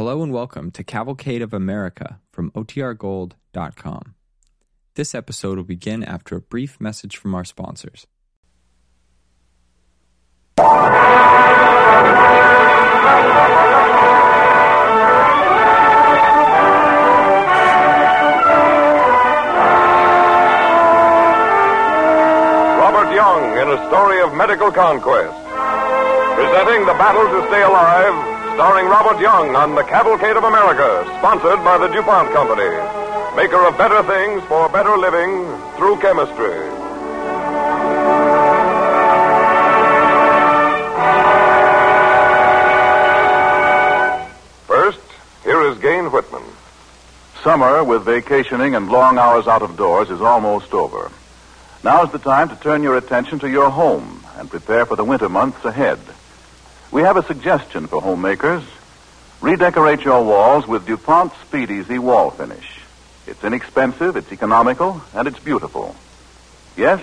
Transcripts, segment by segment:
Hello and welcome to Cavalcade of America from OTRGold.com. This episode will begin after a brief message from our sponsors. Robert Young in a story of medical conquest. Presenting The Battle to Stay Alive, starring Robert Young on The Cavalcade of America, sponsored by the DuPont Company, maker of better things for better living through chemistry. First, here is Gayne Whitman. Summer, with vacationing and long hours out of doors, is almost over. Now's the time to turn your attention to your home and prepare for the winter months ahead. We have a suggestion for homemakers. Redecorate your walls with DuPont Speed Easy wall finish. It's inexpensive, it's economical, and it's beautiful. Yes,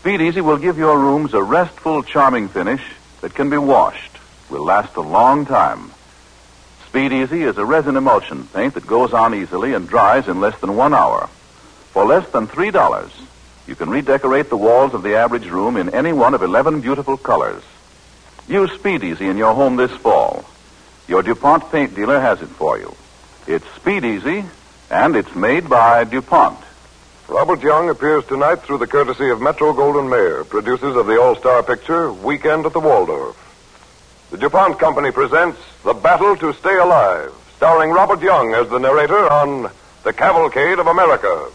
Speed Easy will give your rooms a restful, charming finish that can be washed, will last a long time. Speed Easy is a resin emulsion paint that goes on easily and dries in less than one hour. For less than three dollars, you can redecorate the walls of the average room in any one of 11 beautiful colors. Use Speed Easy in your home this fall. Your DuPont paint dealer has it for you. It's Speed Easy, and it's made by DuPont. Robert Young appears tonight through the courtesy of Metro-Goldwyn-Mayer, producers of the all-star picture Weekend at the Waldorf. The DuPont Company presents The Battle to Stay Alive, starring Robert Young as the narrator on The Cavalcade of America.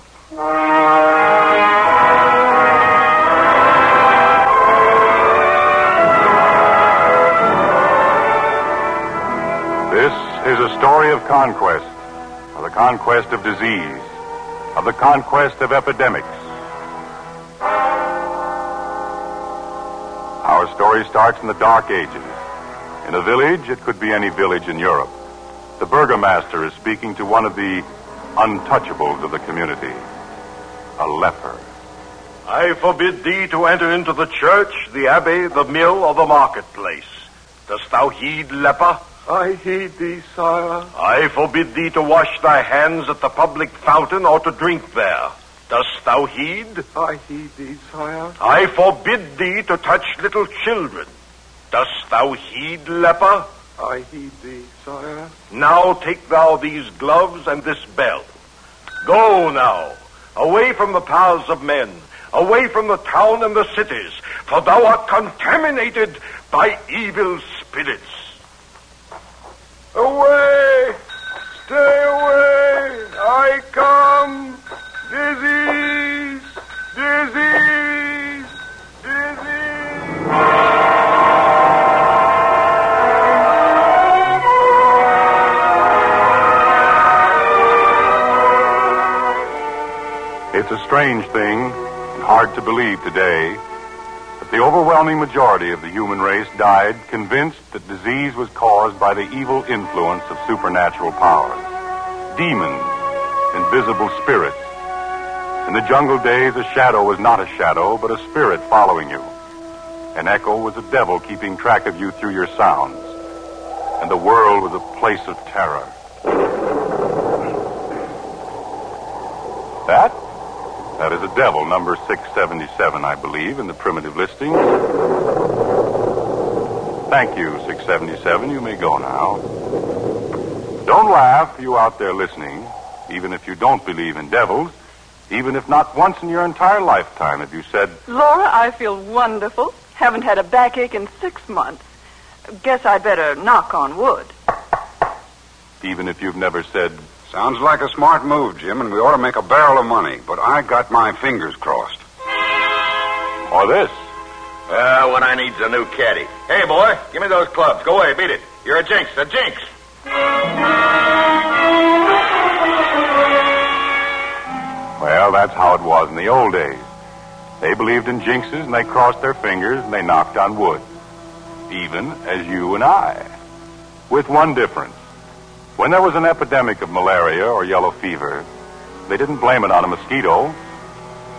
Is a story of conquest, of the conquest of disease, of the conquest of epidemics. Our story starts in the Dark Ages. In a village, it could be any village in Europe. The burgomaster is speaking to one of the untouchables of the community, a leper. I forbid thee to enter into the church, the abbey, the mill, or the marketplace. Dost thou heed, leper? I heed thee, sire. I forbid thee to wash thy hands at the public fountain or to drink there. Dost thou heed? I heed thee, sire. I forbid thee to touch little children. Dost thou heed, leper? I heed thee, sire. Now take thou these gloves and this bell. Go now, away from the paths of men, away from the town and the cities, for thou art contaminated by evil spirits. Away! Stay away! I come! Disease! Disease! Disease! It's a strange thing, hard to believe today, the overwhelming majority of the human race died convinced that disease was caused by the evil influence of supernatural powers. Demons, invisible spirits. In the jungle days, a shadow was not a shadow, but a spirit following you. An echo was a devil keeping track of you through your sounds. And the world was a place of terror. That? That is a devil, number 677, I believe, in the primitive listings. Thank you, 677. You may go now. Don't laugh, you out there listening, even if you don't believe in devils, even if not once in your entire lifetime have you said, Laura, I feel wonderful. Haven't had a backache in six months. Guess I'd better knock on wood. even if you've never said, Sounds like a smart move, Jim, and we ought to make a barrel of money. But I got my fingers crossed. or this. Uh, what I need's a new caddy. Hey, boy, give me those clubs. Go away, beat it. You're a jinx, a jinx. Well, that's how it was in the old days. They believed in jinxes and they crossed their fingers and they knocked on wood. Even as you and I. With one difference. When there was an epidemic of malaria or yellow fever, they didn't blame it on a mosquito.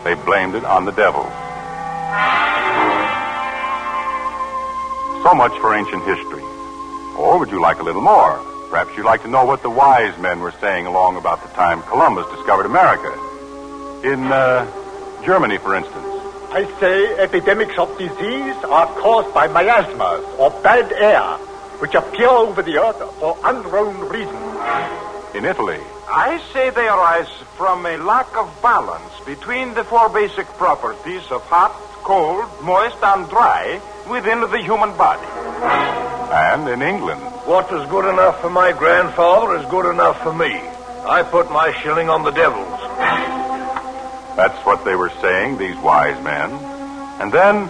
They blamed it on the devil. So much for ancient history. Or would you like a little more? Perhaps you'd like to know what the wise men were saying along about the time Columbus discovered America. In uh, Germany, for instance. I say epidemics of disease are caused by miasmas or bad air, which appear over the earth for unknown reasons. In Italy. I say they arise from a lack of balance between the four basic properties of hot, cold, moist, and dry within the human body. And in England. What is good enough for my grandfather is good enough for me. I put my shilling on the devil's. That's what they were saying, these wise men. And then,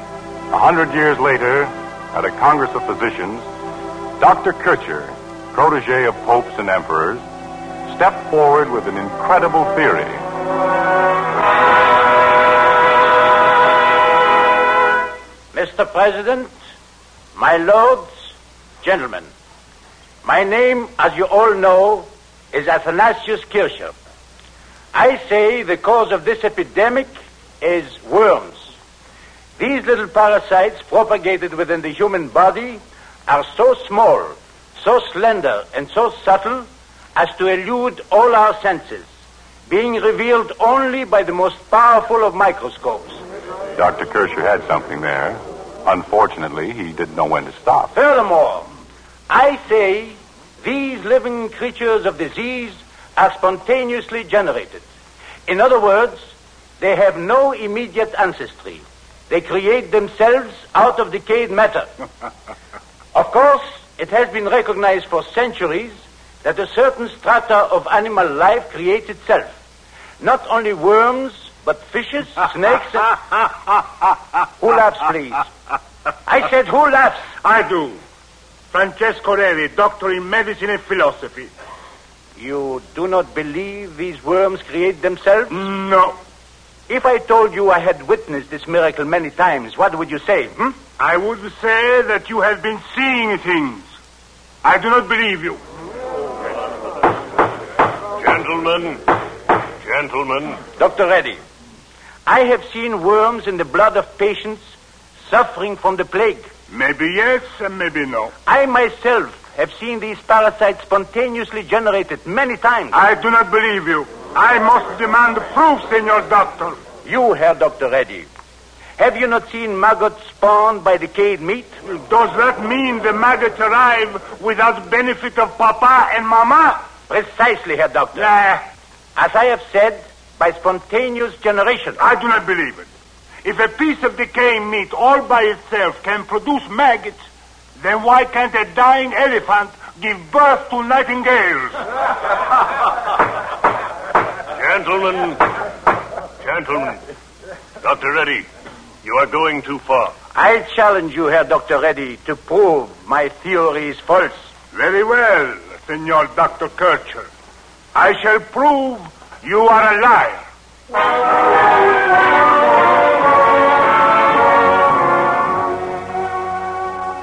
a hundred years later, at a Congress of Physicians, Dr. Kircher, protege of popes and emperors, stepped forward with an incredible theory. Mr. President, my lords, gentlemen, my name, as you all know, is Athanasius Kircher. I say the cause of this epidemic is worms. These little parasites propagated within the human body are so small, so slender, and so subtle as to elude all our senses, being revealed only by the most powerful of microscopes. Dr. Kircher had something there. Unfortunately, he didn't know when to stop. Furthermore, I say these living creatures of disease are spontaneously generated. In other words, they have no immediate ancestry. They create themselves out of decayed matter. of course, it has been recognized for centuries that a certain strata of animal life creates itself. Not only worms, but fishes, snakes, and... Who laughs, please? I said, who laughs? I do. Francesco Redi, doctor in medicine and philosophy. You do not believe these worms create themselves? No. If I told you I had witnessed this miracle many times, what would you say? Hmm? I would say that you have been seeing things. I do not believe you. Gentlemen, gentlemen. Dr. Redi, I have seen worms in the blood of patients suffering from the plague. Maybe yes and maybe no. I myself have seen these parasites spontaneously generated many times. I do not believe you. I must demand proof, Senor Doctor. You, Herr Dr. Redi, have you not seen maggots spawned by decayed meat? Does that mean the maggots arrive without benefit of Papa and Mama? Precisely, Herr Doctor. Nah. As I have said, by spontaneous generation. I do not believe it. If a piece of decaying meat all by itself can produce maggots, then why can't a dying elephant give birth to nightingales? Gentlemen, gentlemen. Dr. Redi, you are going too far. I challenge you, Herr Dr. Redi, to prove my theory is false. Very well, Senor Dr. Kircher. I shall prove you are a liar.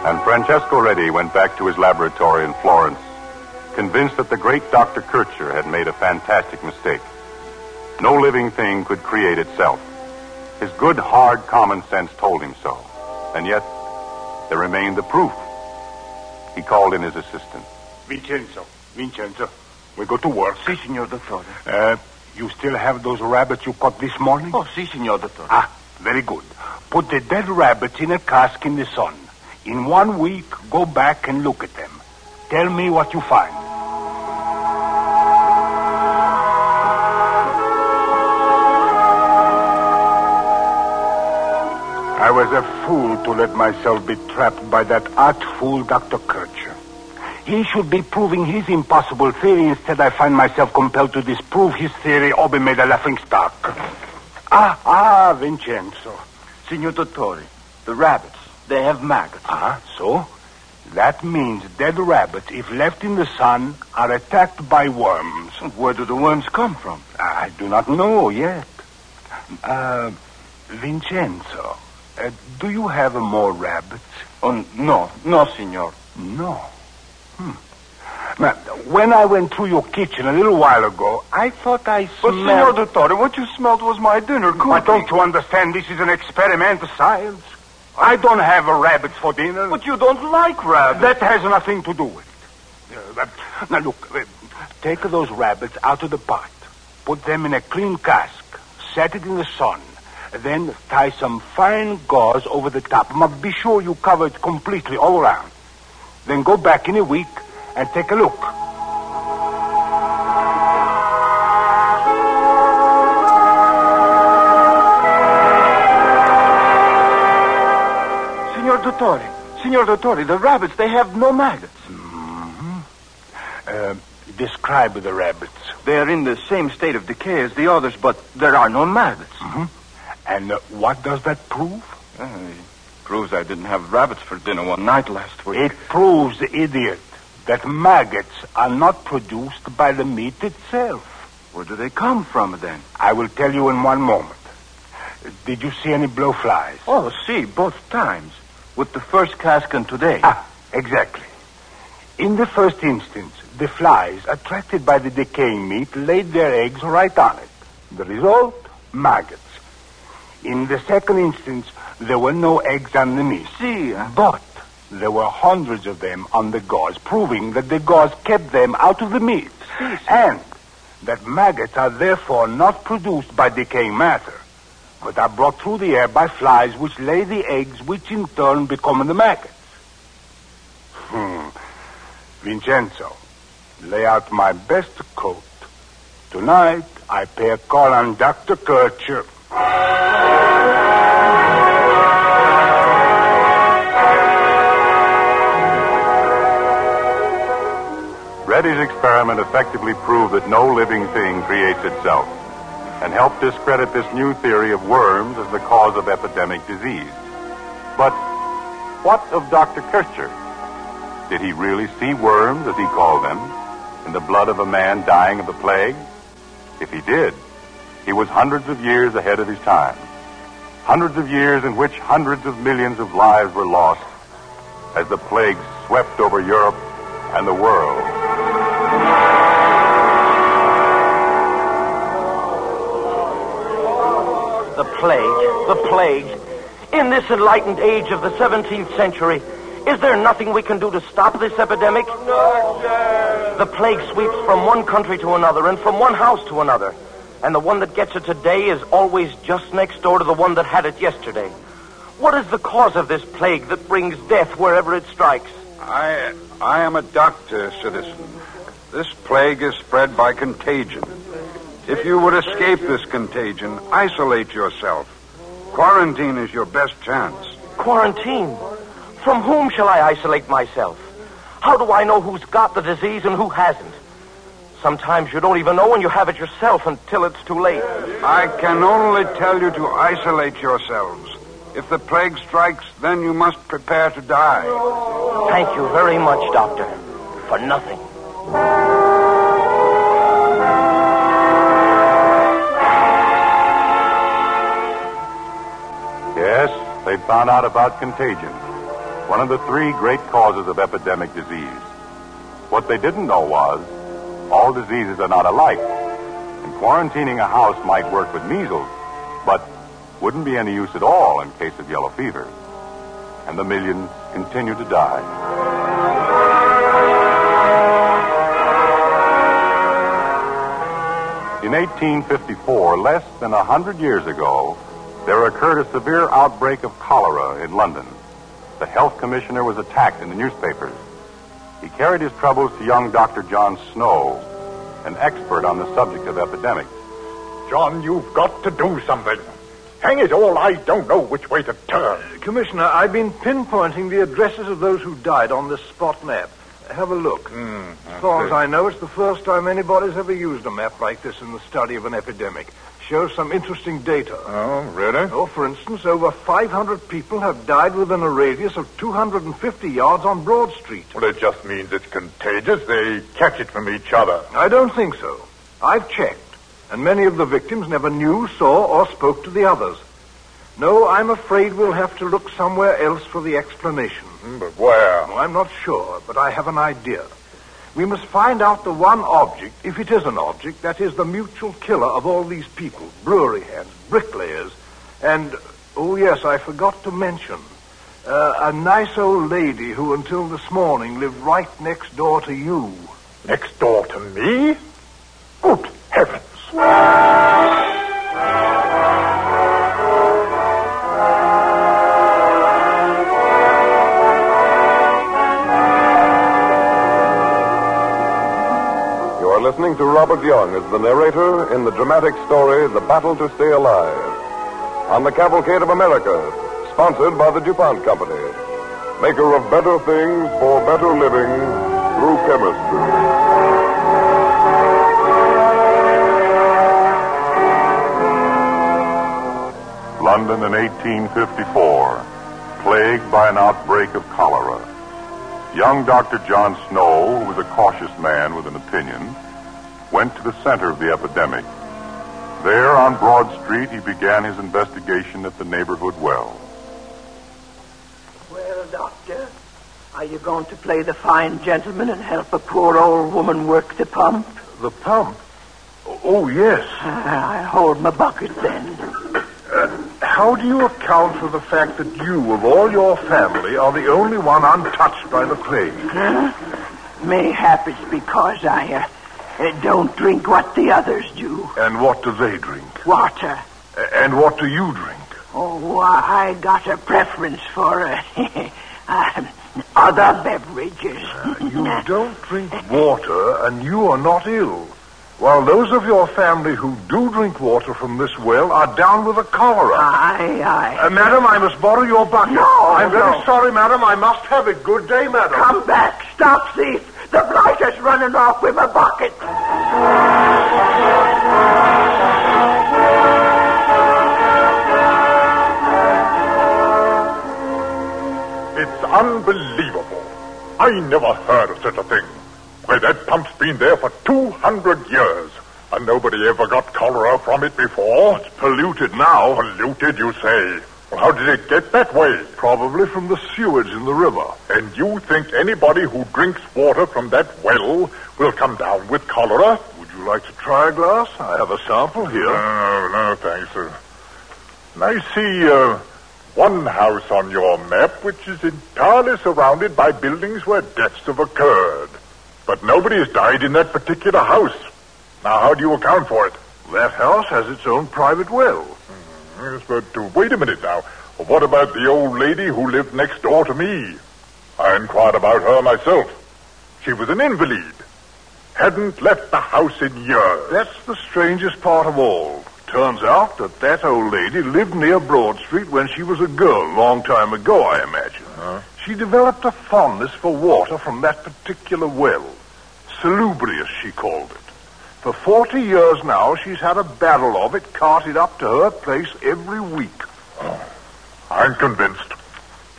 And Francesco Redi went back to his laboratory in Florence, convinced that the great Dr. Kircher had made a fantastic mistake. No living thing could create itself. His good, hard common sense told him so. And yet, there remained the proof. He called in his assistant. Vincenzo, Vincenzo, we go to work. Si, signor dottore. Uh, you still have those rabbits you caught this morning? Oh, si, signor dottore. Ah, very good. Put the dead rabbits in a cask in the sun. In one week, go back and look at them. Tell me what you find. Was a fool to let myself be trapped by that artful Dr. Kircher. He should be proving his impossible theory. Instead, I find myself compelled to disprove his theory or be made a laughing stock. Ah, ah, Vincenzo. Signor dottore, the rabbits, they have maggots. Ah, so? That means dead rabbits, if left in the sun, are attacked by worms. Where do the worms come from? I do not know yet. Uh, Vincenzo, uh, do you have more rabbits? Oh, no, no, senor. No. Hmm. Now, when I went through your kitchen a little while ago, I thought I smelled. But, smelled... signor dottore, what you smelled was my dinner cooking. But don't you understand? This is an experimental science. I don't have a rabbits for dinner. But you don't like rabbits. That has nothing to do with it. Uh, now, look, uh, take those rabbits out of the pot. Put them in a clean cask. Set it in the sun. Then tie some fine gauze over the top. But be sure you cover it completely all around. Then go back in a week and take a look. Signor Dottore, Signor Dottore, the rabbits, they have no maggots. Mm-hmm. Uh, describe the rabbits. They are in the same state of decay as the others, but there are no maggots. And uh, what does that prove? Uh, it proves I didn't have rabbits for dinner one night last week. It proves, idiot, that maggots are not produced by the meat itself. Where do they come from, then? I will tell you in one moment. Did you see any blowflies? Oh, see, both times. With the first cask and today. Ah, exactly. In the first instance, the flies, attracted by the decaying meat, laid their eggs right on it. The result? Maggots. In the second instance, there were no eggs on the meat. See, uh... but there were hundreds of them on the gauze, proving that the gauze kept them out of the meat. See, see. And that maggots are therefore not produced by decaying matter, but are brought through the air by flies which lay the eggs, which in turn become the maggots. Hmm. Vincenzo, lay out my best coat. Tonight, I pay a call on Dr. Kircher. Redi's experiment effectively proved that no living thing creates itself and helped discredit this new theory of worms as the cause of epidemic disease. But what of Dr. Kircher? Did he really see worms, as he called them, in the blood of a man dying of the plague? If he did, he was hundreds of years ahead of his time. Hundreds of years in which hundreds of millions of lives were lost as the plague swept over Europe and the world. Plague, the plague. In this enlightened age of the 17th century, is there nothing we can do to stop this epidemic? No, The plague sweeps from one country to another and from one house to another. And the one that gets it today is always just next door to the one that had it yesterday. What is the cause of this plague that brings death wherever it strikes? I I am a doctor, citizen. This plague is spread by contagion. If you would escape this contagion, isolate yourself. Quarantine is your best chance. Quarantine? From whom shall I isolate myself? How do I know who's got the disease and who hasn't? Sometimes you don't even know when you have it yourself until it's too late. I can only tell you to isolate yourselves. If the plague strikes, then you must prepare to die. Thank you very much, Doctor. For nothing. They'd found out about contagion, one of the three great causes of epidemic disease. What they didn't know was all diseases are not alike. And quarantining a house might work with measles, but wouldn't be any use at all in case of yellow fever. And the millions continue to die. In 1854, less than a hundred years ago, there occurred a severe outbreak of cholera in London. The health commissioner was attacked in the newspapers. He carried his troubles to young Dr. John Snow, an expert on the subject of epidemics. John, you've got to do something. Hang it all, I don't know which way to turn. Commissioner, I've been pinpointing the addresses of those who died on this spot map. Have a look. Mm, as far as I know, it's the first time anybody's ever used a map like this in the study of an epidemic. Shows some interesting data. Oh, really? Oh, for instance, over 500 people have died within a radius of 250 yards on Broad Street. Well, it just means it's contagious. They catch it from each other. I don't think so. I've checked, and many of the victims never knew, saw, or spoke to the others. No, I'm afraid we'll have to look somewhere else for the explanation. Mm, But where? Well, I'm not sure, but I have an idea. We must find out the one object, if it is an object, that is the mutual killer of all these people brewery hands, bricklayers, and, oh, yes, I forgot to mention, Uh, a nice old lady who, until this morning, lived right next door to you. Next door to me? Good heavens. Are listening to Robert Young as the narrator in the dramatic story The Battle to Stay Alive. On the Cavalcade of America, sponsored by the DuPont Company, maker of better things for better living through chemistry. London in 1854, plagued by an outbreak of cholera. Young Dr. John Snow, who was a cautious man with an opinion, went to the center of the epidemic. There on Broad Street, he began his investigation at the neighborhood well. Well, Doctor, are you going to play the fine gentleman and help a poor old woman work the pump? The pump? Oh, yes. I hold my bucket then. How do you account for the fact that you, of all your family, are the only one untouched by the plague? Huh? Mayhap it's because I uh, don't drink what the others do. And what do they drink? Water. And what do you drink? Oh, I got a preference for uh, uh, other beverages. You don't drink water, and you are not ill. While those of your family who do drink water from this well are down with the cholera. Aye, aye. Uh, madam, I must borrow your bucket. No, I'm very sorry, madam. I must have it. Good day, madam. Come back. Stop thief. The blighter's running off with my bucket. It's unbelievable. I never heard of such a thing. Why, that pump's been there for 200 years, and nobody ever got cholera from it before. It's polluted now. Polluted, you say? Well, how did it get that way? Probably from the sewage in the river. And you think anybody who drinks water from that well will come down with cholera? Would you like to try a glass? I have a sample here. No, no, thanks. Uh, I see uh, one house on your map which is entirely surrounded by buildings where deaths have occurred. But nobody has died in that particular house. Now, how do you account for it? That house has its own private well. Yes, but uh, wait a minute now. What about the old lady who lived next door to me? I inquired about her myself. She was an invalid. Hadn't left the house in years. That's the strangest part of all. Turns out that that old lady lived near Broad Street when she was a girl, long time ago, I imagine. She developed a fondness for water from that particular well. Salubrious, she called it. For 40 years now, she's had a barrel of it carted up to her place every week. I'm convinced.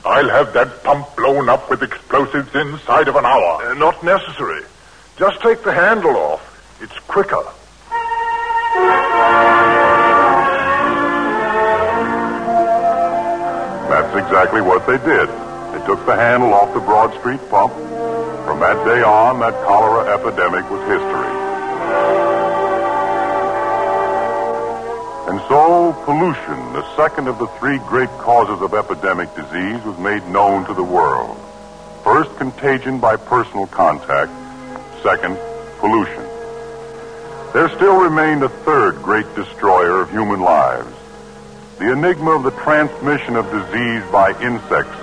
I'll have that pump blown up with explosives inside of an hour. Uh, not necessary. Just take the handle off. It's quicker. That's exactly what they did. They took the handle off the Broad Street pump. From that day on, that cholera epidemic was history. And so, pollution, the second of the three great causes of epidemic disease, was made known to the world. First, contagion by personal contact. Second, pollution. There still remained a third great destroyer of human lives. The enigma of the transmission of disease by insects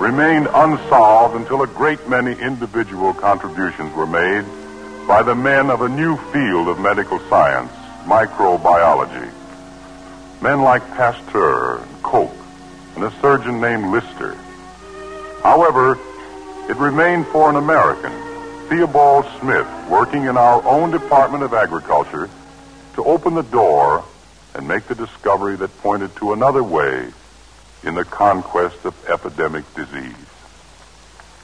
remained unsolved until a great many individual contributions were made by the men of a new field of medical science, microbiology. Men like Pasteur and Koch and a surgeon named Lister. However, it remained for an American, Theobald Smith, working in our own Department of Agriculture, to open the door and make the discovery that pointed to another way in the conquest of epidemic disease.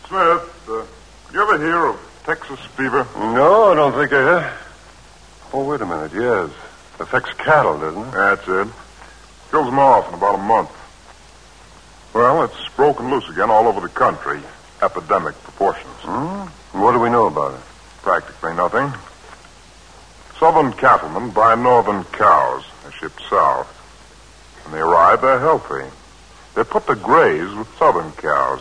Smith, uh, you ever hear of Texas fever? No, I don't think I have. Oh, wait a minute. Yes. Affects cattle, doesn't it? That's it. Kills them off in about a month. Well, it's broken loose again all over the country. Epidemic proportions. Hmm? What do we know about it? Practically nothing. Southern cattlemen buy northern cows. They're shipped south. When they arrive, they're healthy. They put the graze with southern cows.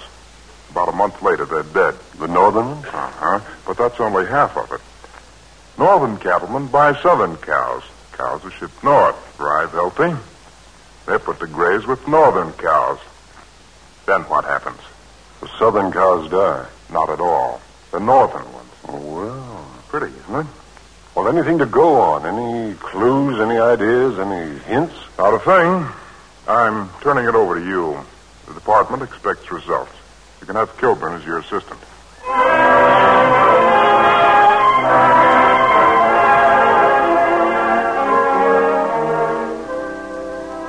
About a month later, they're dead. The northern ones? Uh-huh. But that's only half of it. Northern cattlemen buy southern cows. Cows are shipped north, thrive healthy. They put to graze with northern cows. Then what happens? The southern cows die. Not at all. The northern ones. Well, Pretty, isn't it? well, anything to go on? Any clues, any ideas, any hints? Not a thing. I'm turning it over to you. The department expects results. Can Kilborn as your assistant.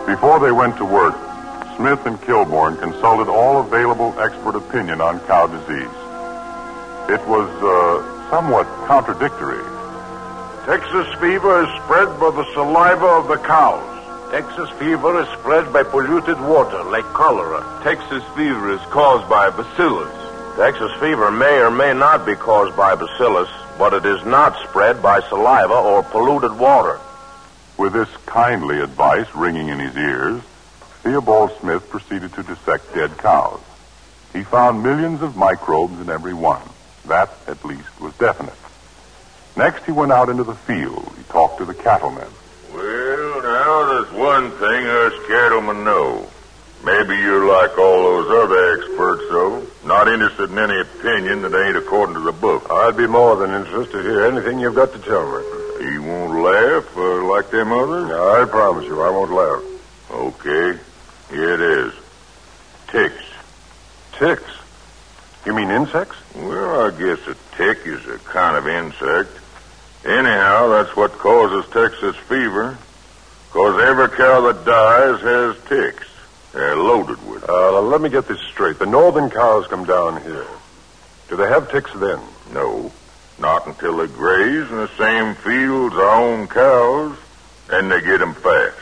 Before they went to work, Smith and Kilborn consulted all available expert opinion on cow disease. It was uh, somewhat contradictory. Texas fever is spread by the saliva of the cows. Texas fever is spread by polluted water, like cholera. Texas fever is caused by bacillus. Texas fever may or may not be caused by bacillus, but it is not spread by saliva or polluted water. With this kindly advice ringing in his ears, Theobald Smith proceeded to dissect dead cows. He found millions of microbes in every one. That, at least, was definite. Next, he went out into the field. He talked to the cattlemen. There's one thing us cattlemen know. Maybe you're like all those other experts, though. Not interested in any opinion that ain't according to the book. I'd be more than interested to hear anything you've got to tell me. You won't laugh uh, like them others? No, I promise you, I won't laugh. Okay. Here it is. Ticks. Ticks? You mean insects? Well, I guess a tick is a kind of insect. Anyhow, that's what causes Texas fever. Cause every cow that dies has ticks. They're loaded with them. Uh, let me get this straight. The northern cows come down here. Do they have ticks then? No. Not until they graze in the same fields our own cows, and they get 'em fast.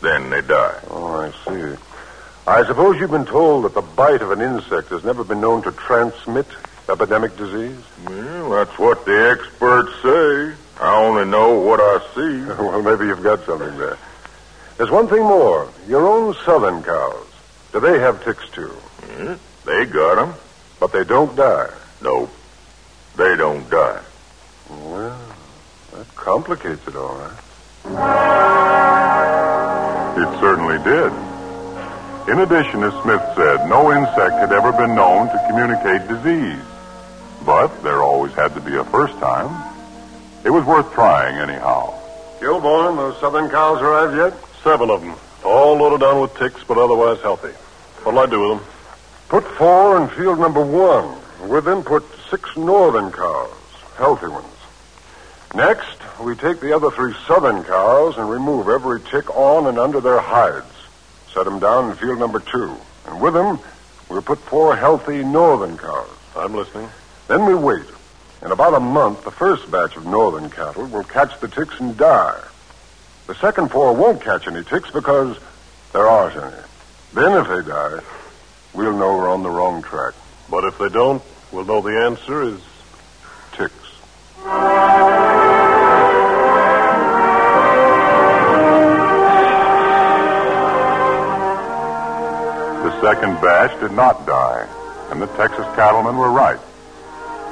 Then they die. Oh, I see. I suppose you've been told that the bite of an insect has never been known to transmit epidemic disease? Well, that's what the experts say. I only know what I see. well, maybe you've got something there. There's one thing more. Your own southern cows. Do they have ticks too? Yeah, they got 'em. But they don't die. Nope. They don't die. Well, that complicates it all right. It certainly did. In addition, as Smith said, no insect had ever been known to communicate disease. But there always had to be a first time. It was worth trying, anyhow. Kilborn, those southern cows arrived yet? Seven of them. All loaded down with ticks, but otherwise healthy. What'll I do with them? Put four in field number one. With them, put six northern cows, healthy ones. Next, we take the other three southern cows and remove every tick on and under their hides. Set them down in field number two. And with them, we'll put four healthy northern cows. I'm listening. Then we wait. In about a month, the first batch of northern cattle will catch the ticks and die. The second four won't catch any ticks because there aren't any. Then, if they die, we'll know we're on the wrong track. But if they don't, we'll know the answer is ticks. The second batch did not die, and the Texas cattlemen were right.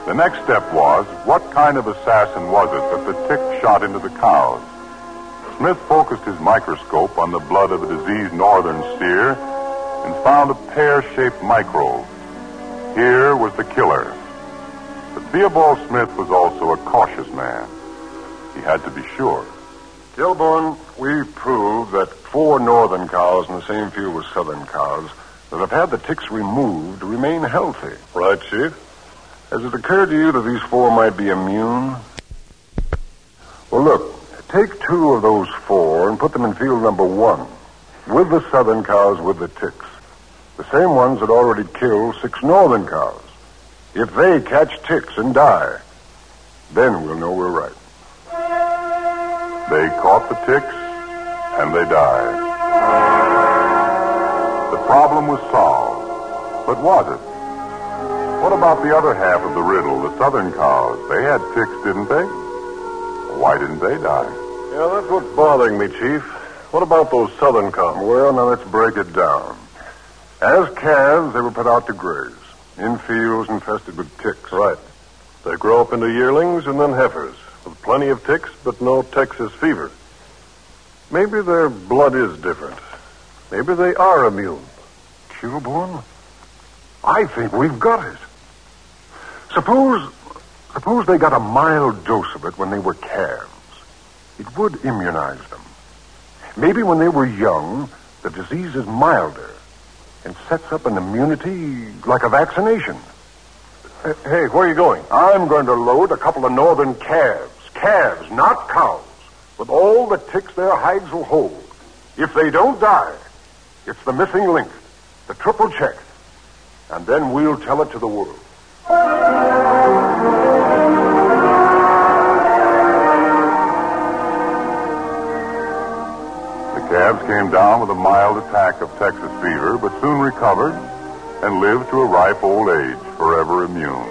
The next step was what kind of assassin was it that the tick shot into the cows? Smith focused his microscope on the blood of a diseased northern steer and found a pear shaped microbe. Here was the killer. But Theobald Smith was also a cautious man. He had to be sure. Kilborn, we've proved that four northern cows in the same field with southern cows that have had the ticks removed remain healthy. Right, Chief? Has it occurred to you that these four might be immune? Well, look, take two of those four and put them in field number one with the southern cows with the ticks. The same ones that already killed six northern cows. If they catch ticks and die, then we'll know we're right. They caught the ticks, and they died. The problem was solved. But was it? What about the other half of the riddle, the southern cows? They had ticks, didn't they? Why didn't they die? Yeah, that's what's bothering me, Chief. What about those southern cows? Well, now let's break it down. As calves, they were put out to graze in fields infested with ticks. Right. They grow up into yearlings and then heifers, with plenty of ticks, but no Texas fever. Maybe their blood is different. Maybe they are immune. Kilborn? I think we've got it. Suppose, suppose they got a mild dose of it when they were calves. It would immunize them. Maybe when they were young, the disease is milder and sets up an immunity like a vaccination. Hey, where are you going? I'm going to load a couple of northern calves. Calves, not cows. With all the ticks their hides will hold. If they don't die, it's the missing link, the triple check. And then we'll tell it to the world. The calves came down with a mild attack of Texas fever, but soon recovered and lived to a ripe old age, forever immune.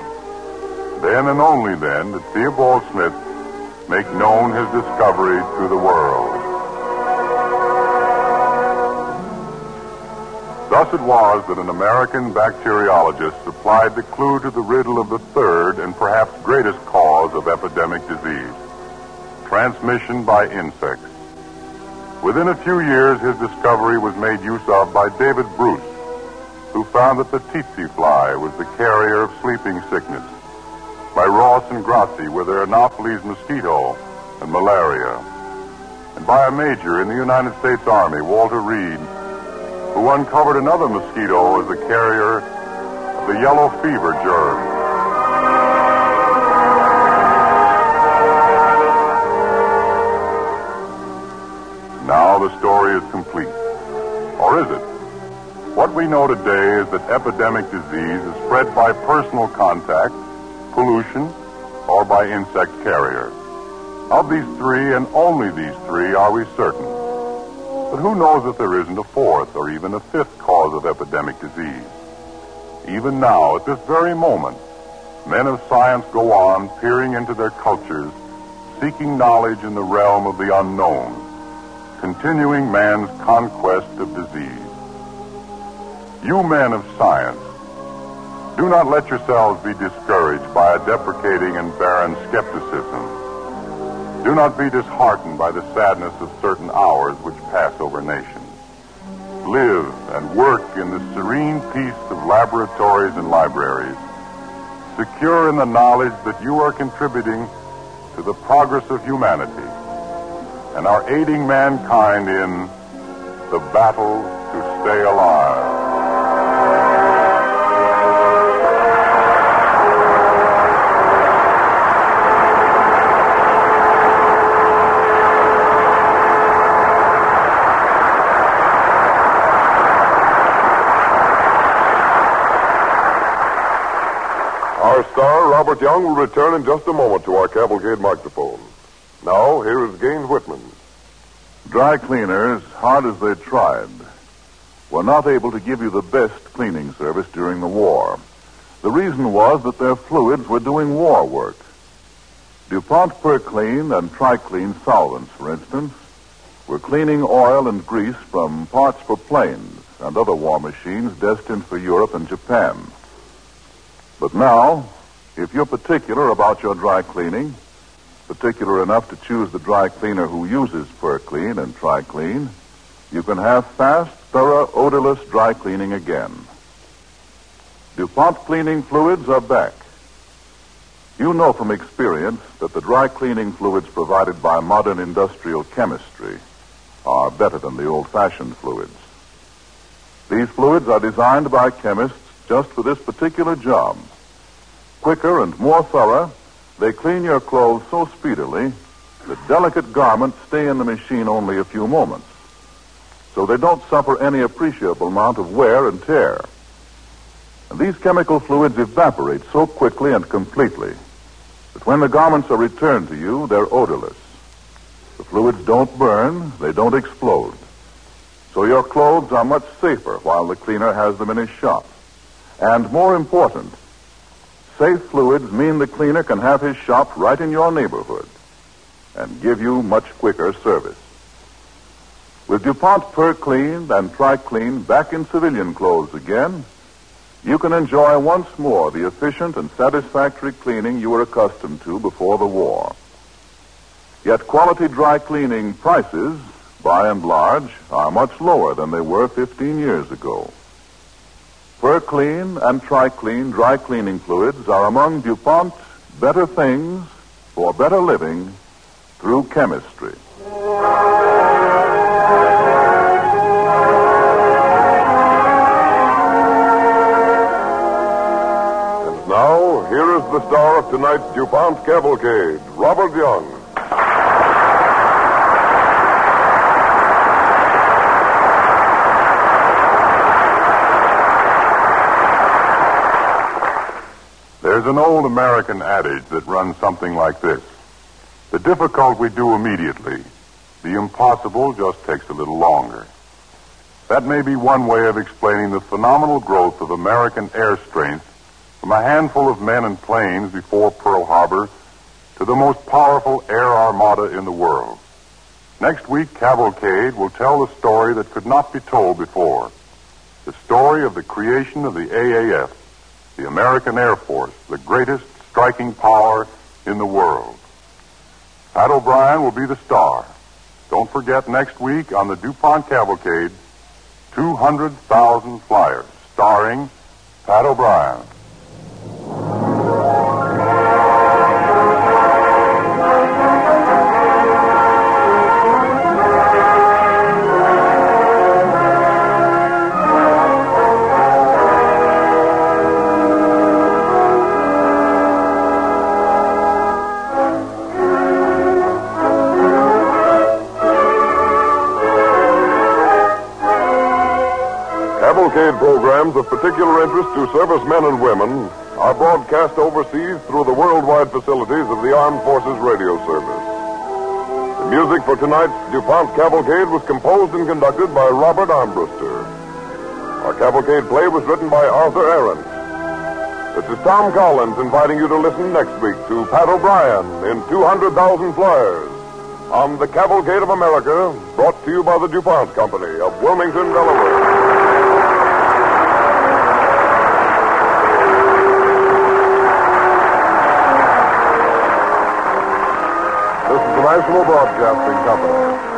Then and only then did Theobald Smith make known his discovery to the world. Thus it was that an American bacteriologist supplied the clue to the riddle of the third and perhaps greatest cause of epidemic disease transmission by insects. Within a few years, his discovery was made use of by David Bruce, who found that the tsetse fly was the carrier of sleeping sickness, by Ross and Grassi with their Anopheles mosquito and malaria, and by a major in the United States Army, Walter Reed, who uncovered another mosquito as the carrier of the yellow fever germ. Now the story is complete. Or is it? What we know today is that epidemic disease is spread by personal contact, pollution, or by insect carriers. Of these three, and only these three, are we certain. But who knows if there isn't a fourth or even a fifth cause of epidemic disease? Even now, at this very moment, men of science go on peering into their cultures, seeking knowledge in the realm of the unknown, continuing man's conquest of disease. You men of science, do not let yourselves be discouraged by a deprecating and barren skepticism. Do not be disheartened by the sadness of certain hours which pass over nations. Live and work in the serene peace of laboratories and libraries, secure in the knowledge that you are contributing to the progress of humanity and are aiding mankind in the battle to stay alive. Robert Young, will return in just a moment to our cavalcade microphone. Now, here is Gaines Whitman. Dry cleaners, hard as they tried, were not able to give you the best cleaning service during the war. The reason was that their fluids were doing war work. DuPont Perclean and Triclean solvents, for instance, were cleaning oil and grease from parts for planes and other war machines destined for Europe and Japan. But now, if you're particular about your dry cleaning, particular enough to choose the dry cleaner who uses Perclean and Triclean, you can have fast, thorough, odorless dry cleaning again. DuPont cleaning fluids are back. You know from experience that the dry cleaning fluids provided by modern industrial chemistry are better than the old fashioned fluids. These fluids are designed by chemists just for this particular job. Quicker and more thorough, they clean your clothes so speedily that delicate garments stay in the machine only a few moments. So they don't suffer any appreciable amount of wear and tear. And these chemical fluids evaporate so quickly and completely that when the garments are returned to you, they're odorless. The fluids don't burn, they don't explode. So your clothes are much safer while the cleaner has them in his shop. And more important, safe fluids mean the cleaner can have his shop right in your neighborhood and give you much quicker service. With DuPont Perclean and Triclean back in civilian clothes again, you can enjoy once more the efficient and satisfactory cleaning you were accustomed to before the war. Yet quality dry cleaning prices, by and large, are much lower than they were 15 years ago. Perclean and Triclean dry cleaning fluids are among DuPont's better things for better living through chemistry. And now, here is the star of tonight's DuPont Cavalcade, Robert Young. There's an old American adage that runs something like this. The difficult we do immediately. The impossible just takes a little longer. That may be one way of explaining the phenomenal growth of American air strength from a handful of men and planes before Pearl Harbor to the most powerful air armada in the world. Next week, Cavalcade will tell the story that could not be told before. The story of the creation of the AAF, the American Air Force, the greatest striking power in the world. Pat O'Brien will be the star. Don't forget next week on the DuPont Cavalcade, 200,000 Flyers, starring Pat O'Brien. Cavalcade programs of particular interest to servicemen and women are broadcast overseas through the worldwide facilities of the Armed Forces Radio Service. The music for tonight's DuPont Cavalcade was composed and conducted by Robert Armbruster. Our Cavalcade play was written by Arthur Arent. This is Tom Collins inviting you to listen next week to Pat O'Brien in 200,000 Flyers on the Cavalcade of America, brought to you by the DuPont Company of Wilmington, Delaware. National Broadcasting Company.